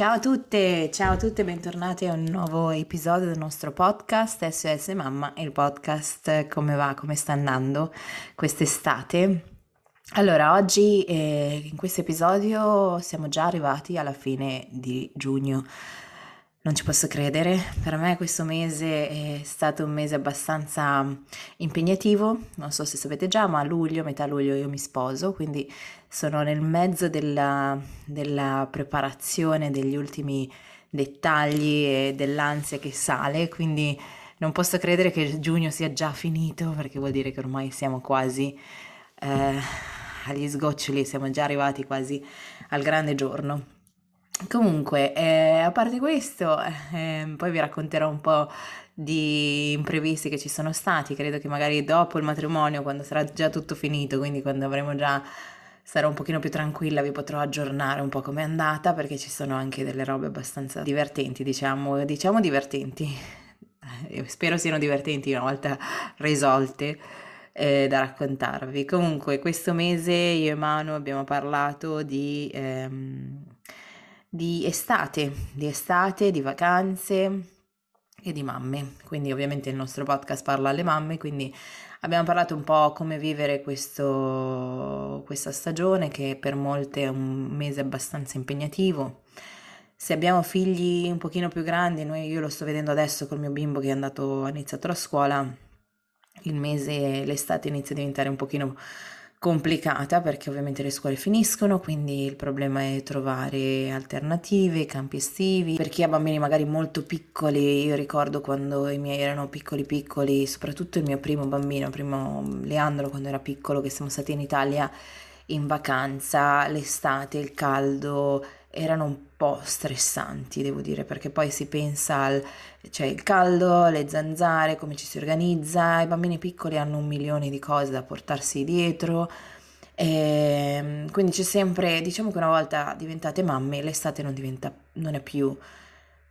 Ciao a tutte, ciao a tutte, bentornati a un nuovo episodio del nostro podcast SOS Mamma, il podcast come va, come sta andando quest'estate. Allora, oggi eh, in questo episodio siamo già arrivati alla fine di giugno. Non ci posso credere, per me questo mese è stato un mese abbastanza impegnativo, non so se sapete già, ma a luglio, metà luglio io mi sposo, quindi sono nel mezzo della, della preparazione degli ultimi dettagli e dell'ansia che sale, quindi non posso credere che giugno sia già finito perché vuol dire che ormai siamo quasi eh, agli sgoccioli, siamo già arrivati quasi al grande giorno. Comunque, eh, a parte questo, eh, poi vi racconterò un po' di imprevisti che ci sono stati, credo che magari dopo il matrimonio, quando sarà già tutto finito, quindi quando avremo già sarò un pochino più tranquilla, vi potrò aggiornare un po' com'è andata, perché ci sono anche delle robe abbastanza divertenti, diciamo, diciamo divertenti. Io spero siano divertenti una volta risolte eh, da raccontarvi. Comunque, questo mese io e Manu abbiamo parlato di... Ehm, di estate, di estate, di vacanze e di mamme. Quindi ovviamente il nostro podcast parla alle mamme, quindi abbiamo parlato un po' come vivere questo, questa stagione che per molte è un mese abbastanza impegnativo. Se abbiamo figli un pochino più grandi, noi, io lo sto vedendo adesso col mio bimbo che è andato, ha iniziato la scuola, il mese, l'estate inizia a diventare un pochino complicata perché ovviamente le scuole finiscono, quindi il problema è trovare alternative, campi estivi. Per chi ha bambini magari molto piccoli, io ricordo quando i miei erano piccoli piccoli, soprattutto il mio primo bambino, primo Leandro quando era piccolo, che siamo stati in Italia in vacanza, l'estate, il caldo, erano un po' stressanti, devo dire, perché poi si pensa al cioè il caldo, le zanzare, come ci si organizza, i bambini piccoli hanno un milione di cose da portarsi dietro. E ehm, quindi c'è sempre, diciamo che una volta diventate mamme, l'estate non, diventa, non è più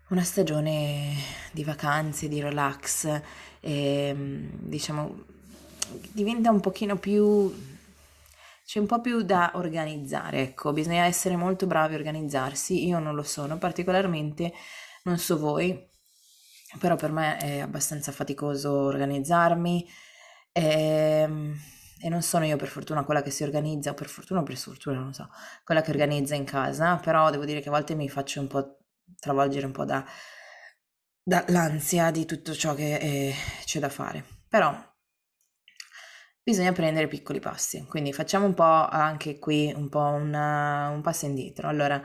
una stagione di vacanze, di relax, e, ehm, diciamo diventa un pochino più c'è un po' più da organizzare, ecco, bisogna essere molto bravi a organizzarsi, io non lo sono particolarmente, non so voi, però per me è abbastanza faticoso organizzarmi e, ehm, e non sono io per fortuna quella che si organizza, per fortuna o per sfortuna, non so, quella che organizza in casa, però devo dire che a volte mi faccio un po' travolgere un po' da, dall'ansia di tutto ciò che eh, c'è da fare. Però bisogna prendere piccoli passi. Quindi facciamo un po' anche qui un po' una, un passo indietro. Allora,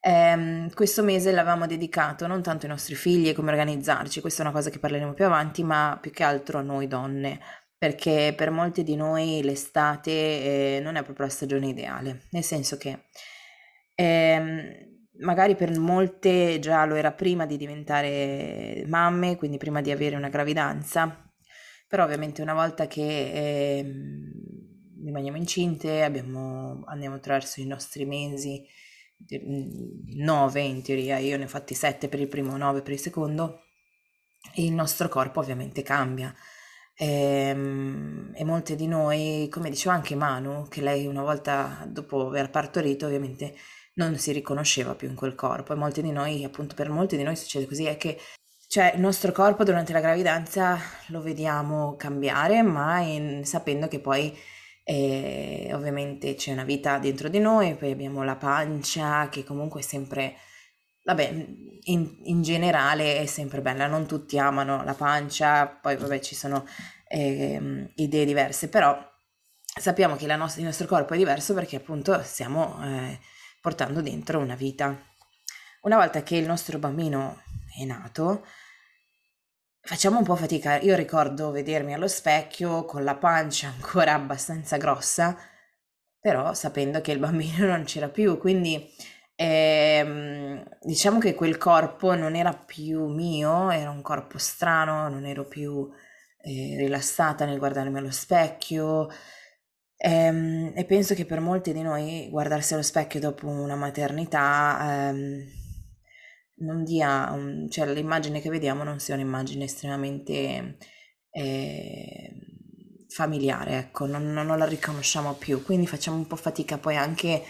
ehm, questo mese l'avevamo dedicato non tanto ai nostri figli e come organizzarci, questa è una cosa che parleremo più avanti, ma più che altro a noi donne, perché per molti di noi l'estate eh, non è proprio la stagione ideale, nel senso che ehm, magari per molte già lo era prima di diventare mamme, quindi prima di avere una gravidanza, però ovviamente una volta che eh, rimaniamo incinte, abbiamo, andiamo attraverso i nostri mesi, nove in teoria, io ne ho fatti sette per il primo, nove per il secondo, e il nostro corpo ovviamente cambia. E, ehm, e, molte di noi, come diceva anche Manu, che lei una volta dopo aver partorito ovviamente non si riconosceva più in quel corpo e molti di noi, appunto per molti di noi succede così, è che cioè, il nostro corpo durante la gravidanza lo vediamo cambiare, ma in, sapendo che poi eh, ovviamente c'è una vita dentro di noi, poi abbiamo la pancia che comunque è sempre, vabbè, in, in generale è sempre bella, non tutti amano la pancia, poi vabbè ci sono eh, idee diverse, però sappiamo che nostra, il nostro corpo è diverso perché appunto stiamo eh, portando dentro una vita. Una volta che il nostro bambino è nato, Facciamo un po' fatica. Io ricordo vedermi allo specchio con la pancia ancora abbastanza grossa, però sapendo che il bambino non c'era più, quindi ehm, diciamo che quel corpo non era più mio, era un corpo strano, non ero più eh, rilassata nel guardarmi allo specchio. Ehm, e, penso che per molti di noi guardarsi allo specchio dopo una maternità ehm, non dia, cioè l'immagine che vediamo non sia un'immagine estremamente eh, familiare, ecco, non, non, la riconosciamo più, quindi facciamo un po' fatica poi anche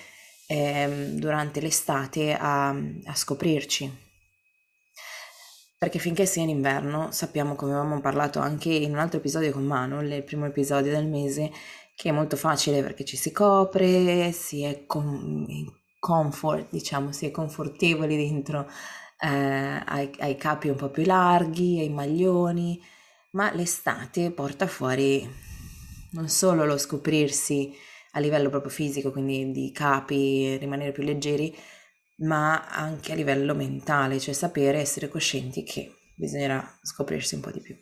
eh, durante l'estate a, a scoprirci. Perché finché sia in inverno sappiamo, come avevamo parlato anche in un altro episodio con Manu, il primo episodio del mese, che è molto facile perché ci si copre, si è com- comfort, diciamo, si è confortevoli dentro eh, ai, ai capi un po' più larghi, ai maglioni, ma l'estate porta fuori non solo lo scoprirsi a livello proprio fisico, quindi di capi, rimanere più leggeri, ma anche a livello mentale, cioè sapere, essere coscienti che bisognerà scoprirsi un po' di più.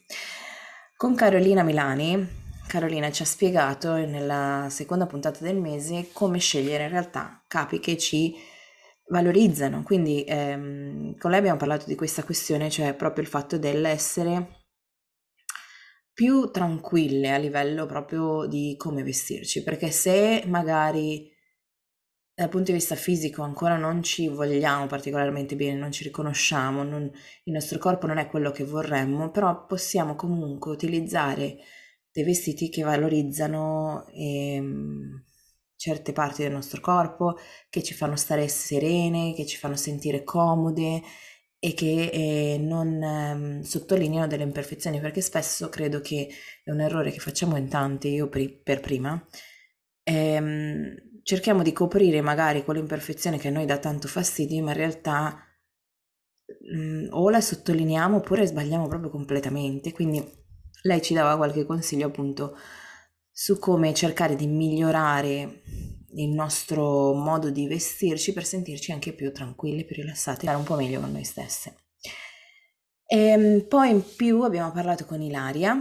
Con Carolina Milani, Carolina ci ha spiegato nella seconda puntata del mese come scegliere in realtà capi che ci valorizzano. Quindi ehm, con lei abbiamo parlato di questa questione, cioè proprio il fatto dell'essere più tranquille a livello proprio di come vestirci, perché se magari dal punto di vista fisico ancora non ci vogliamo particolarmente bene, non ci riconosciamo, non, il nostro corpo non è quello che vorremmo, però possiamo comunque utilizzare dei vestiti che valorizzano ehm, certe parti del nostro corpo, che ci fanno stare serene, che ci fanno sentire comode, e che eh, non eh, sottolineano delle imperfezioni, perché spesso credo che è un errore che facciamo in tanti, io per, per prima, ehm, cerchiamo di coprire magari quell'imperfezione che a noi dà tanto fastidio, ma in realtà mh, mm, o la sottolineiamo oppure sbagliamo proprio completamente. Quindi lei ci dava qualche consiglio appunto su come cercare di migliorare il nostro modo di vestirci per sentirci anche più tranquilli, più rilassati, stare un po' meglio con noi stesse. E ehm, poi in più abbiamo parlato con Ilaria,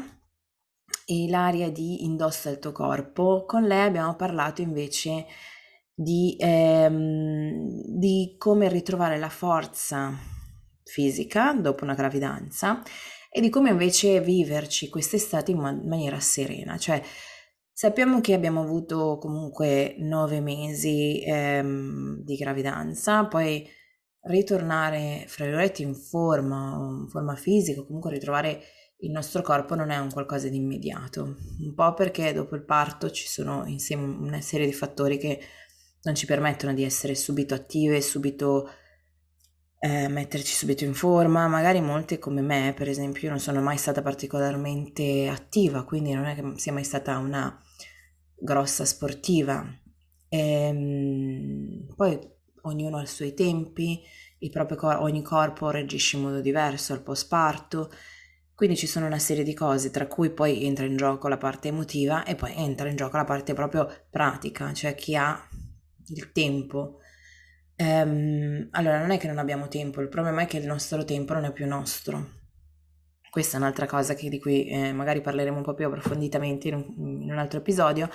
Ilaria di Indossa il tuo corpo, con lei abbiamo parlato invece di, ehm, di come ritrovare la forza fisica dopo una gravidanza e di come invece viverci quest'estate in maniera serena, cioè Sappiamo che abbiamo avuto comunque nove mesi ehm, di gravidanza, poi ritornare, fra virgolette, in forma, in forma fisica, comunque ritrovare il nostro corpo non è un qualcosa di immediato, un po' perché dopo il parto ci sono insieme una serie di fattori che non ci permettono di essere subito attive, subito eh, metterci subito in forma, magari molte come me, per esempio, io non sono mai stata particolarmente attiva, quindi non è che sia mai stata una grossa sportiva. E, ehm, poi ognuno ha i suoi tempi, cor- ogni corpo reagisce in modo diverso al postparto, quindi ci sono una serie di cose, tra cui poi entra in gioco la parte emotiva e poi entra in gioco la parte proprio pratica, cioè chi ha il tempo. Ehm, allora, non è che non abbiamo tempo, il problema è che il nostro tempo non è più nostro. Questa è un'altra cosa che, di cui eh, magari parleremo un po' più approfonditamente in un, in un altro episodio,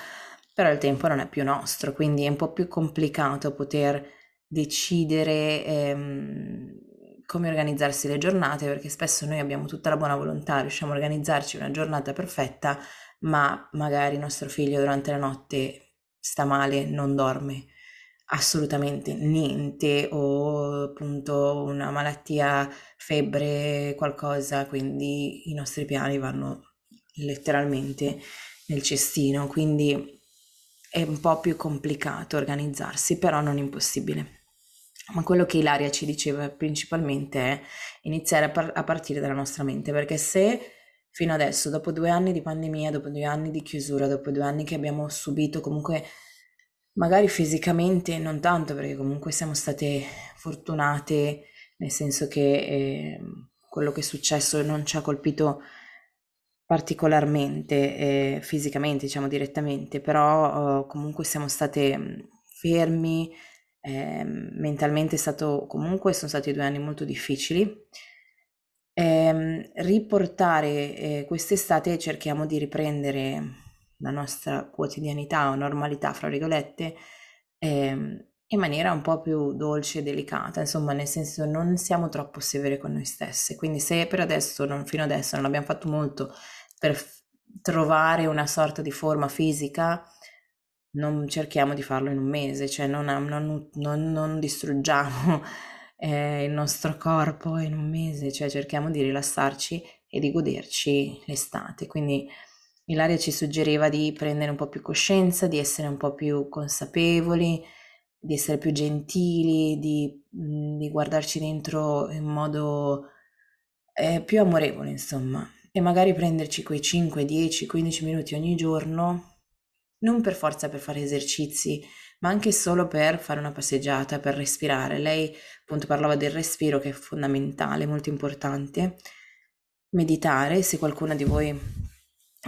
però il tempo non è più nostro, quindi è un po' più complicato poter decidere ehm, come organizzarsi le giornate, perché spesso noi abbiamo tutta la buona volontà, riusciamo a organizzarci una giornata perfetta, ma magari il nostro figlio durante la notte sta male, non dorme assolutamente niente o appunto una malattia, febbre, qualcosa, quindi i nostri piani vanno letteralmente nel cestino, quindi è un po' più complicato organizzarsi, però non impossibile. Ma quello che Ilaria ci diceva principalmente è iniziare a, par- a partire dalla nostra mente, perché se fino adesso, dopo due anni di pandemia, dopo due anni di chiusura, dopo due anni che abbiamo subito comunque magari fisicamente non tanto perché comunque siamo state fortunate nel senso che eh, quello che è successo non ci ha colpito particolarmente eh, fisicamente diciamo direttamente però oh, comunque siamo state mm, fermi eh, mentalmente è stato comunque sono stati due anni molto difficili. Ehm, riportare eh, quest'estate cerchiamo di riprendere la nostra quotidianità o normalità, fra virgolette, eh, in maniera un po' più dolce e delicata, insomma, nel senso non siamo troppo severe con noi stesse. Quindi se per adesso, non, fino adesso non abbiamo fatto molto per f- trovare una sorta di forma fisica, non cerchiamo di farlo in un mese, cioè non, non, non, non distruggiamo eh, il nostro corpo in un mese, cioè cerchiamo di rilassarci e di goderci l'estate. Quindi Ilaria ci suggeriva di prendere un po' più coscienza, di essere un po' più consapevoli, di essere più gentili, di, mm, di guardarci dentro in modo eh, più amorevole, insomma, e magari prenderci quei 5, 10, 15 minuti ogni giorno, non per forza per fare esercizi, ma anche solo per fare una passeggiata, per respirare. Lei appunto parlava del respiro che è fondamentale, molto importante. Meditare, se qualcuno di voi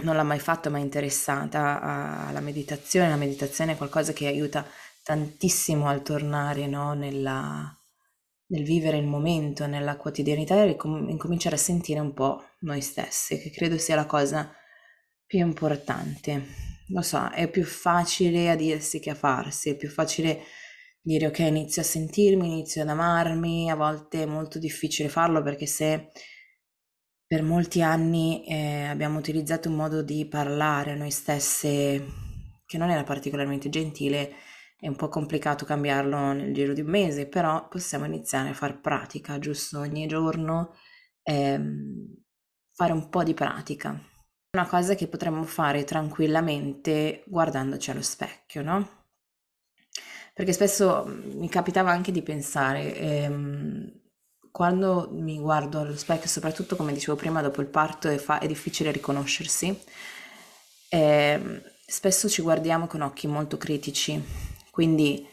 non l'ha mai fatto ma è interessata alla meditazione, la meditazione è qualcosa che aiuta tantissimo al tornare no, nella, nel vivere il momento, nella quotidianità e incominciare a sentire un po' noi stessi, che credo sia la cosa più importante. Lo so, è più facile a dirsi che a farsi, è più facile dire ok, inizio a sentirmi, inizio ad amarmi, a volte è molto difficile farlo perché se per molti anni eh, abbiamo utilizzato un modo di parlare a noi stesse che non era particolarmente gentile, è un po' complicato cambiarlo nel giro di un mese, però possiamo iniziare a far pratica, giusto? Ogni giorno ehm, fare un po' di pratica. Una cosa che potremmo fare tranquillamente guardandoci allo specchio, no? Perché spesso mm, mi capitava anche di pensare, ehm, quando mi guardo allo specchio, soprattutto come dicevo prima, dopo il parto è, fa- è difficile riconoscersi, eh, spesso ci guardiamo con occhi molto critici quindi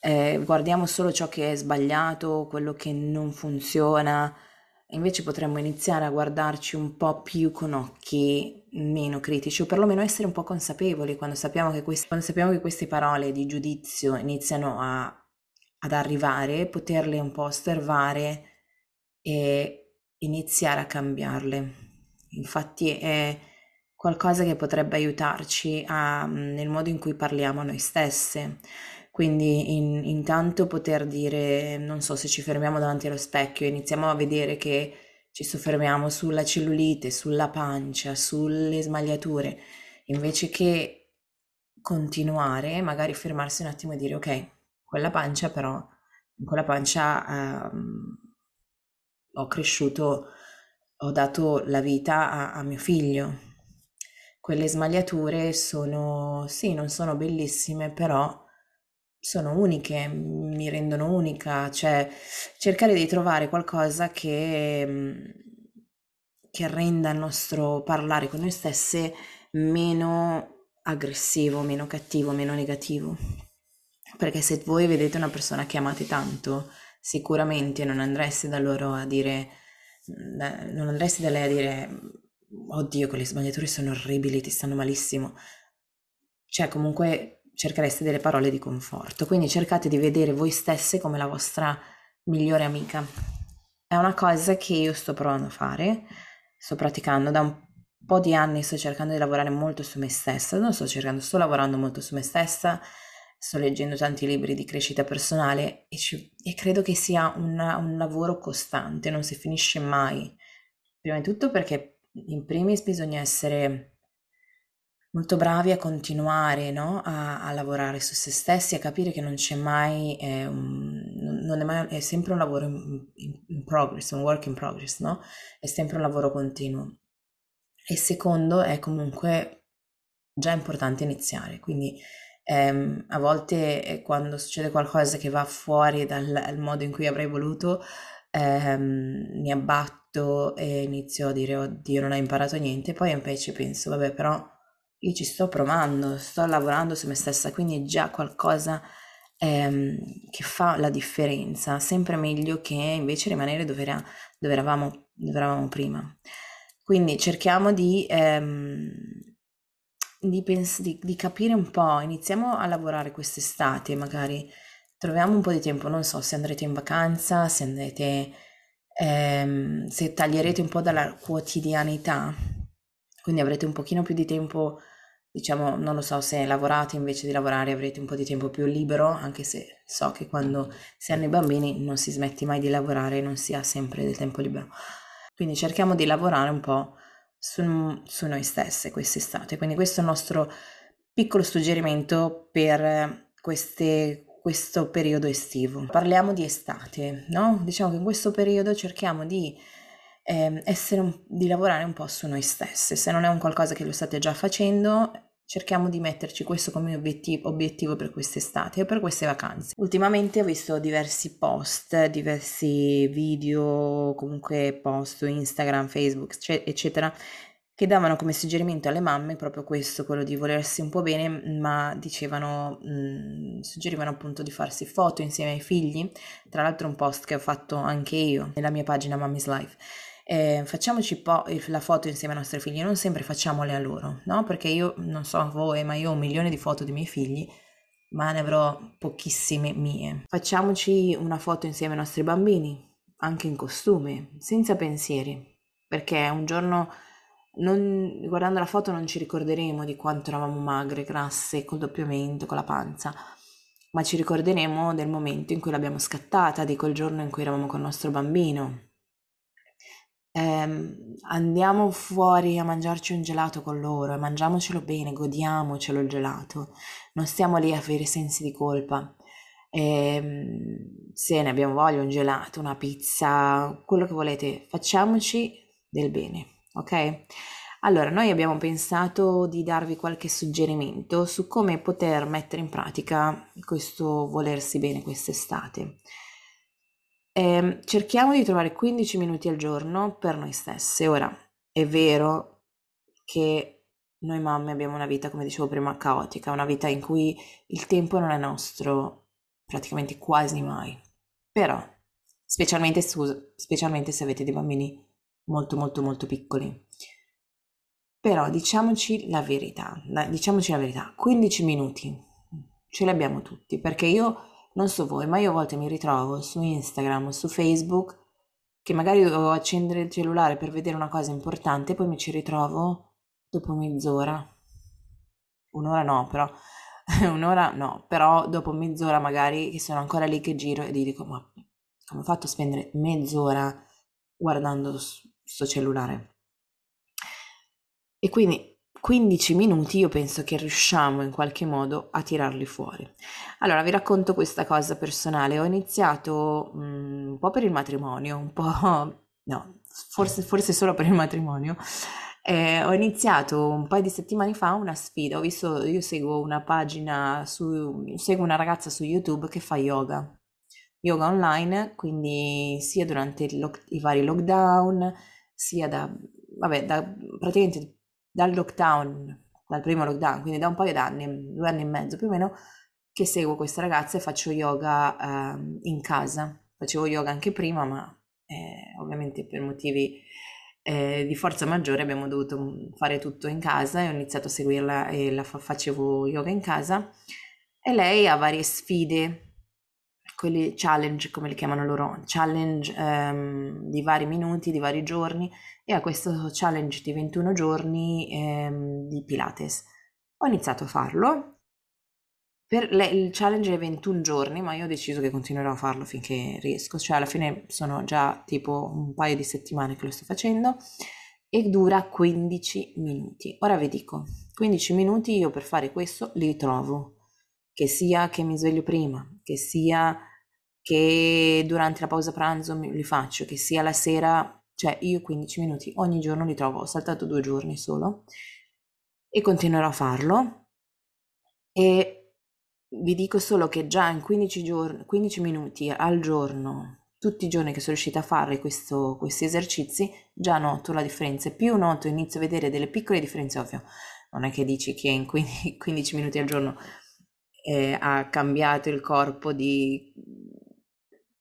eh, guardiamo solo ciò che è sbagliato, quello che non funziona, invece potremmo iniziare a guardarci un po' più con occhi meno critici o perlomeno essere un po' consapevoli quando sappiamo che, questi, quando sappiamo che queste parole di giudizio iniziano a, ad arrivare, poterle un po' osservare e iniziare a cambiarle. Infatti è qualcosa che potrebbe aiutarci a, nel modo in cui parliamo a noi stesse. Quindi in, intanto poter dire, non so se ci fermiamo davanti allo specchio iniziamo a vedere che ci soffermiamo sulla cellulite, sulla pancia, sulle smagliature, invece che continuare, magari fermarsi un attimo e dire ok, quella pancia però, quella pancia um, ho cresciuto, ho dato la vita a, a mio figlio, quelle smagliature sono, sì, non sono bellissime, però sono uniche, mi rendono unica, cioè cercare di trovare qualcosa che, mm, che renda il nostro parlare con noi stesse meno aggressivo, meno cattivo, meno negativo. Perché se voi vedete una persona che amate tanto, sicuramente non andreste da loro a dire, non andreste da lei a dire oddio, quelle sbagliature sono orribili, ti stanno malissimo. Cioè, comunque cerchereste delle parole di conforto. Quindi cercate di vedere voi stesse come la vostra migliore amica. È una cosa che io sto provando a fare, sto praticando da un po' di anni, sto cercando di lavorare molto su me stessa, non sto cercando, sto lavorando molto su me stessa, sto leggendo tanti libri di crescita personale e, ci, e credo che sia una, un lavoro costante, non si finisce mai. Prima di tutto perché in primis bisogna essere molto bravi a continuare no? a, a, lavorare su se stessi, a capire che non c'è mai, eh, un, non è, mai, è sempre un lavoro in, in, progress, un work in progress, no? È sempre un lavoro continuo. E secondo è comunque già importante iniziare, quindi ehm, a volte eh, quando succede qualcosa che va fuori dal modo in cui avrei voluto, ehm, mi abbatto e inizio a dire oddio non ho imparato niente, poi invece penso vabbè però io ci sto provando, sto lavorando su me stessa, quindi è già qualcosa ehm, che fa la differenza, sempre meglio che invece rimanere dove, era, dove, eravamo, dove eravamo prima. Quindi cerchiamo di, ehm, di, pens- di, di capire un po', iniziamo a lavorare quest'estate, magari troviamo un po' di tempo, non so se andrete in vacanza, se andrete ehm, se taglierete un po' dalla quotidianità, quindi avrete un pochino più di tempo diciamo, non lo so, se lavorate invece di lavorare avrete un po' di tempo più libero, anche se so che quando si hanno i bambini non si smette mai di lavorare, non si ha sempre del tempo libero. Quindi cerchiamo di lavorare un po' su, su noi stesse quest'estate. Quindi questo è il nostro piccolo suggerimento per queste, questo periodo estivo. Parliamo di estate, no? Diciamo che in questo periodo cerchiamo di, eh, essere, di lavorare un po' su noi stesse. Se non è un qualcosa che lo state già facendo, cerchiamo di metterci questo come obiettivo, obiettivo per quest'estate e per queste vacanze. Ultimamente ho visto diversi post, diversi video, comunque post su Instagram, Facebook, eccetera, che davano come suggerimento alle mamme proprio questo, quello di volersi un po' bene, ma dicevano, mh, suggerivano appunto di farsi foto insieme ai figli, tra l'altro un post che ho fatto anche io nella mia pagina Mommy's Life eh, facciamoci po- la foto insieme ai nostri figli, non sempre facciamole a loro, no? Perché io non so voi, ma io ho un milione di foto dei miei figli, ma ne avrò pochissime mie. Facciamoci una foto insieme ai nostri bambini, anche in costume, senza pensieri, perché un giorno non, guardando la foto non ci ricorderemo di quanto eravamo magre, grasse, col doppiamento, con la panza, ma ci ricorderemo del momento in cui l'abbiamo scattata, di quel giorno in cui eravamo con il nostro bambino, ehm, andiamo fuori a mangiarci un gelato con loro e mangiamocelo bene, godiamocelo il gelato, non stiamo lì a avere sensi di colpa. Ehm, se ne abbiamo voglia, un gelato, una pizza, quello che volete, facciamoci del bene, ok? Allora, noi abbiamo pensato di darvi qualche suggerimento su come poter mettere in pratica questo volersi bene quest'estate. Eh, cerchiamo di trovare 15 minuti al giorno per noi stesse. Ora, è vero che noi mamme abbiamo una vita, come dicevo prima, caotica, una vita in cui il tempo non è nostro praticamente quasi mai. Però, specialmente, su, specialmente se avete dei bambini molto molto molto piccoli. Però diciamoci la verità, diciamoci la verità, 15 minuti ce li abbiamo tutti, perché io non so voi, ma io a volte mi ritrovo su Instagram o su Facebook che magari devo accendere il cellulare per vedere una cosa importante e poi mi ci ritrovo dopo mezz'ora. Un'ora no, però un'ora no, però dopo mezz'ora magari che sono ancora lì che giro e dico ma come ho fatto a spendere mezz'ora guardando sto cellulare? E quindi 15 minuti io penso che riusciamo in qualche modo a tirarli fuori. Allora vi racconto questa cosa personale. Ho iniziato um, un po' per il matrimonio, un po' no, forse, forse solo per il matrimonio. Eh, ho iniziato un paio di settimane fa una sfida. Ho visto, io seguo una pagina su, seguo una ragazza su YouTube che fa yoga, yoga online, quindi sia durante i, i vari lockdown, sia da, vabbè, da praticamente dal lockdown, dal primo lockdown, quindi da un paio d'anni, due anni e mezzo più o meno, che seguo questa ragazza e faccio yoga eh, in casa. Facevo yoga anche prima, ma eh, ovviamente per motivi eh, di forza maggiore abbiamo dovuto fare tutto in casa e ho iniziato a seguirla e la fa- facevo yoga in casa. E lei ha varie sfide quelli challenge, come li chiamano loro, challenge ehm, di vari minuti, di vari giorni, e a questo challenge di 21 giorni ehm, di Pilates. Ho iniziato a farlo, per le, il challenge è 21 giorni, ma io ho deciso che continuerò a farlo finché riesco, cioè alla fine sono già tipo un paio di settimane che lo sto facendo e dura 15 minuti. Ora vi dico, 15 minuti io per fare questo li trovo, che sia che mi sveglio prima, che sia che durante la pausa pranzo li faccio, che sia la sera, cioè io 15 minuti ogni giorno li trovo, ho saltato due giorni solo e continuerò a farlo. E vi dico solo che già in 15, giorni, 15 minuti al giorno, tutti i giorni che sono riuscita a fare questo, questi esercizi, già noto la differenza, più noto inizio a vedere delle piccole differenze, ovvio, non è che dici che in 15 minuti al giorno eh, ha cambiato il corpo di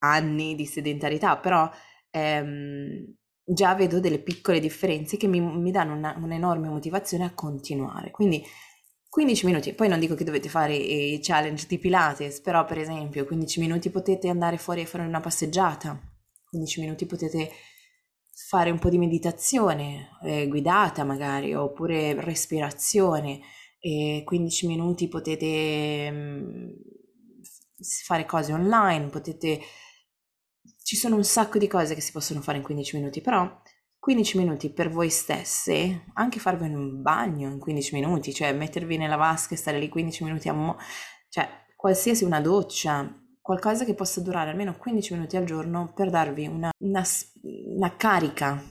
anni di sedentarietà, però ehm, già vedo delle piccole differenze che mi, mi danno una, un'enorme motivazione a continuare. Quindi 15 minuti, poi non dico che dovete fare i challenge di Pilates, però per esempio 15 minuti potete andare fuori a fare una passeggiata, 15 minuti potete fare un po' di meditazione eh, guidata magari, oppure respirazione, e 15 minuti potete mm, fare cose online, potete... Ci sono un sacco di cose che si possono fare in 15 minuti, però 15 minuti per voi stesse, anche farvi un bagno in 15 minuti, cioè mettervi nella vasca e stare lì 15 minuti a mo... cioè qualsiasi una doccia, qualcosa che possa durare almeno 15 minuti al giorno per darvi una, una, una carica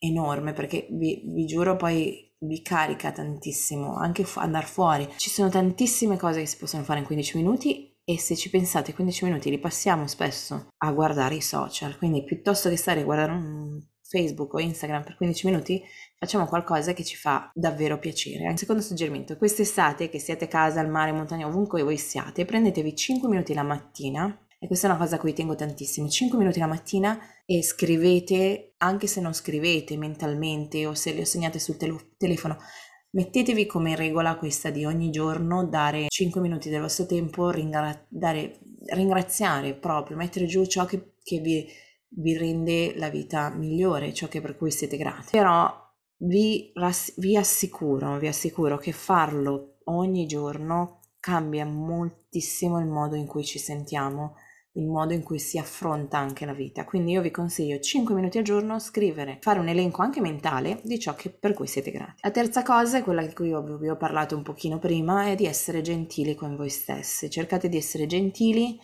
enorme, perché vi, vi giuro poi vi carica tantissimo, anche fu- andare fuori. Ci sono tantissime cose che si possono fare in 15 minuti e se ci pensate 15 minuti li passiamo spesso a guardare i social, quindi piuttosto che stare a guardare un Facebook o Instagram per 15 minuti, facciamo qualcosa che ci fa davvero piacere. Secondo suggerimento, quest'estate che siete a casa, al mare, in montagna, ovunque voi siate, prendetevi 5 minuti la mattina. E questa è una cosa a cui tengo tantissimo, 5 minuti la mattina e scrivete, anche se non scrivete mentalmente o se li ho segnate sul tel- telefono, mettetevi come regola questa di ogni giorno dare 5 minuti del vostro tempo, ringra- dare, ringraziare proprio, mettere giù ciò che, che vi, vi, rende la vita migliore, ciò per cui siete grati. Però vi, rass- vi assicuro, vi assicuro che farlo ogni giorno cambia moltissimo il modo in cui ci sentiamo il modo in cui si affronta anche la vita. Quindi io vi consiglio 5 minuti al giorno scrivere, fare un elenco anche mentale di ciò che, per cui siete grati. La terza cosa è quella di cui vi ho parlato un pochino prima, è di essere gentili con voi stessi. Cercate di essere gentili.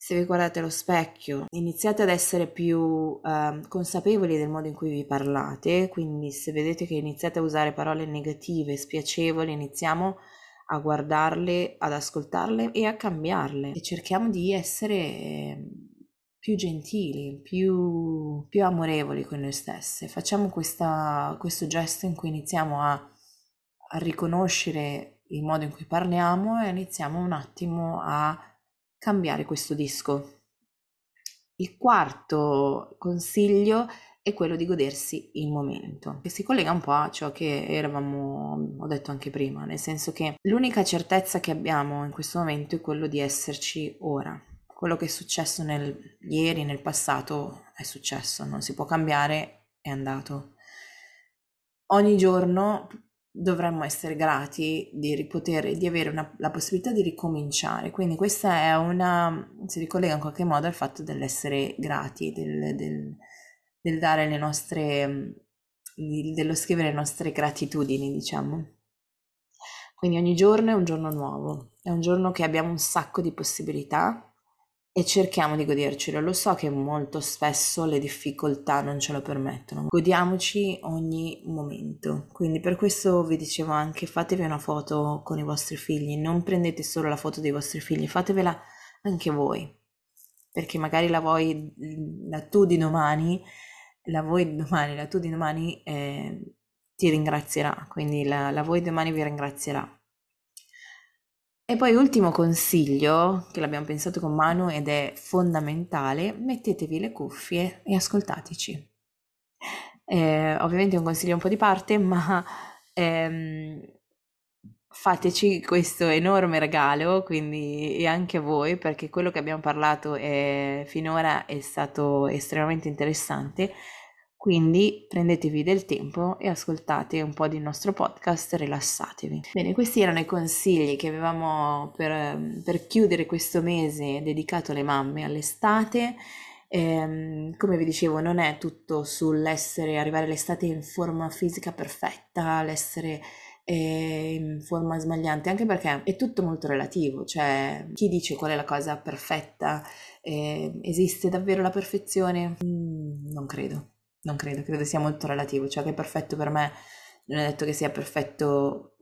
Se vi guardate allo specchio, iniziate ad essere più uh, consapevoli del modo in cui vi parlate, quindi se vedete che iniziate a usare parole negative, spiacevoli, iniziamo a a guardarle, ad ascoltarle e a cambiarle e cerchiamo di essere ehm, più gentili, più, più amorevoli con noi stesse. Facciamo questa, questo gesto in cui iniziamo a, a riconoscere il modo in cui parliamo e iniziamo un attimo a cambiare questo disco. Il quarto consiglio è è quello di godersi il momento, che si collega un po' a ciò che eravamo, ho detto anche prima, nel senso che l'unica certezza che abbiamo in questo momento è quello di esserci ora. Quello che è successo nel, ieri, nel passato, è successo, non si può cambiare, è andato. Ogni giorno dovremmo essere grati di poter, di avere una, la possibilità di ricominciare. Quindi questa è una, si ricollega in qualche modo al fatto dell'essere grati, del, del del dare le nostre, dello scrivere le nostre gratitudini, diciamo. Quindi ogni giorno è un giorno nuovo, è un giorno che abbiamo un sacco di possibilità e cerchiamo di godercelo. Lo so che molto spesso le difficoltà non ce lo permettono. Godiamoci ogni momento. Quindi per questo vi dicevo anche fatevi una foto con i vostri figli, non prendete solo la foto dei vostri figli, fatevela anche voi. Perché magari la vuoi la tu di domani la voi domani, la tu di domani eh, ti ringrazierà, quindi la, la voi domani vi ringrazierà. E poi ultimo consiglio, che l'abbiamo pensato con Manu ed è fondamentale, mettetevi le cuffie e ascoltateci. Eh, ovviamente è un consiglio un po' di parte, ma ehm, fateci questo enorme regalo, quindi e anche voi, perché quello che abbiamo parlato è, finora è stato estremamente interessante quindi prendetevi del tempo e ascoltate un po' del nostro podcast, rilassatevi. Bene, questi erano i consigli che avevamo per, per chiudere questo mese dedicato alle mamme, all'estate. Eh, come vi dicevo, non è tutto sull'essere, arrivare all'estate in forma fisica perfetta, l'essere eh, in forma sbagliante, anche perché è tutto molto relativo, cioè chi dice qual è la cosa perfetta? Eh, esiste davvero la perfezione? Mm, non credo non credo, credo sia molto relativo, cioè che è perfetto per me non è detto che sia perfetto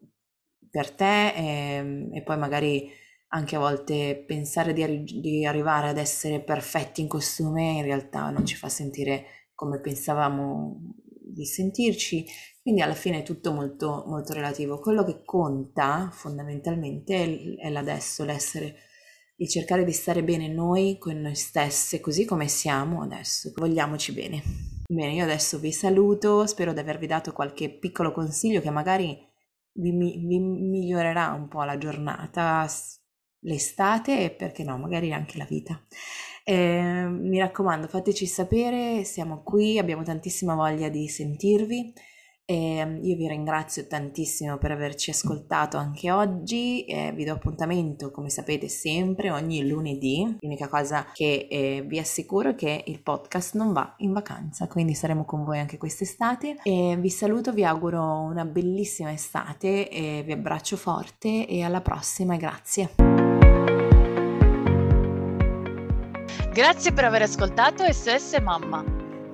per te e, ehm, e poi magari anche a volte pensare di, arri- di, arrivare ad essere perfetti in costume in realtà non ci fa sentire come pensavamo di sentirci, quindi alla fine è tutto molto, molto relativo. Quello che conta fondamentalmente è, l'adesso, l'essere, di cercare di stare bene noi con noi stesse, così come siamo adesso. Vogliamoci bene. Bene, io adesso vi saluto, spero di avervi dato qualche piccolo consiglio che magari vi, vi migliorerà un po' la giornata, l'estate e perché no, magari anche la vita. Eh, mi raccomando, fateci sapere, siamo qui, abbiamo tantissima voglia di sentirvi E ehm, io vi ringrazio tantissimo per averci ascoltato anche oggi, eh, vi do appuntamento come sapete sempre ogni lunedì, l'unica cosa che eh, vi assicuro è che il podcast non va in vacanza, quindi saremo con voi anche quest'estate e vi saluto, vi auguro una bellissima estate, e vi abbraccio forte e alla prossima grazie. Grazie per aver ascoltato SOS Mamma.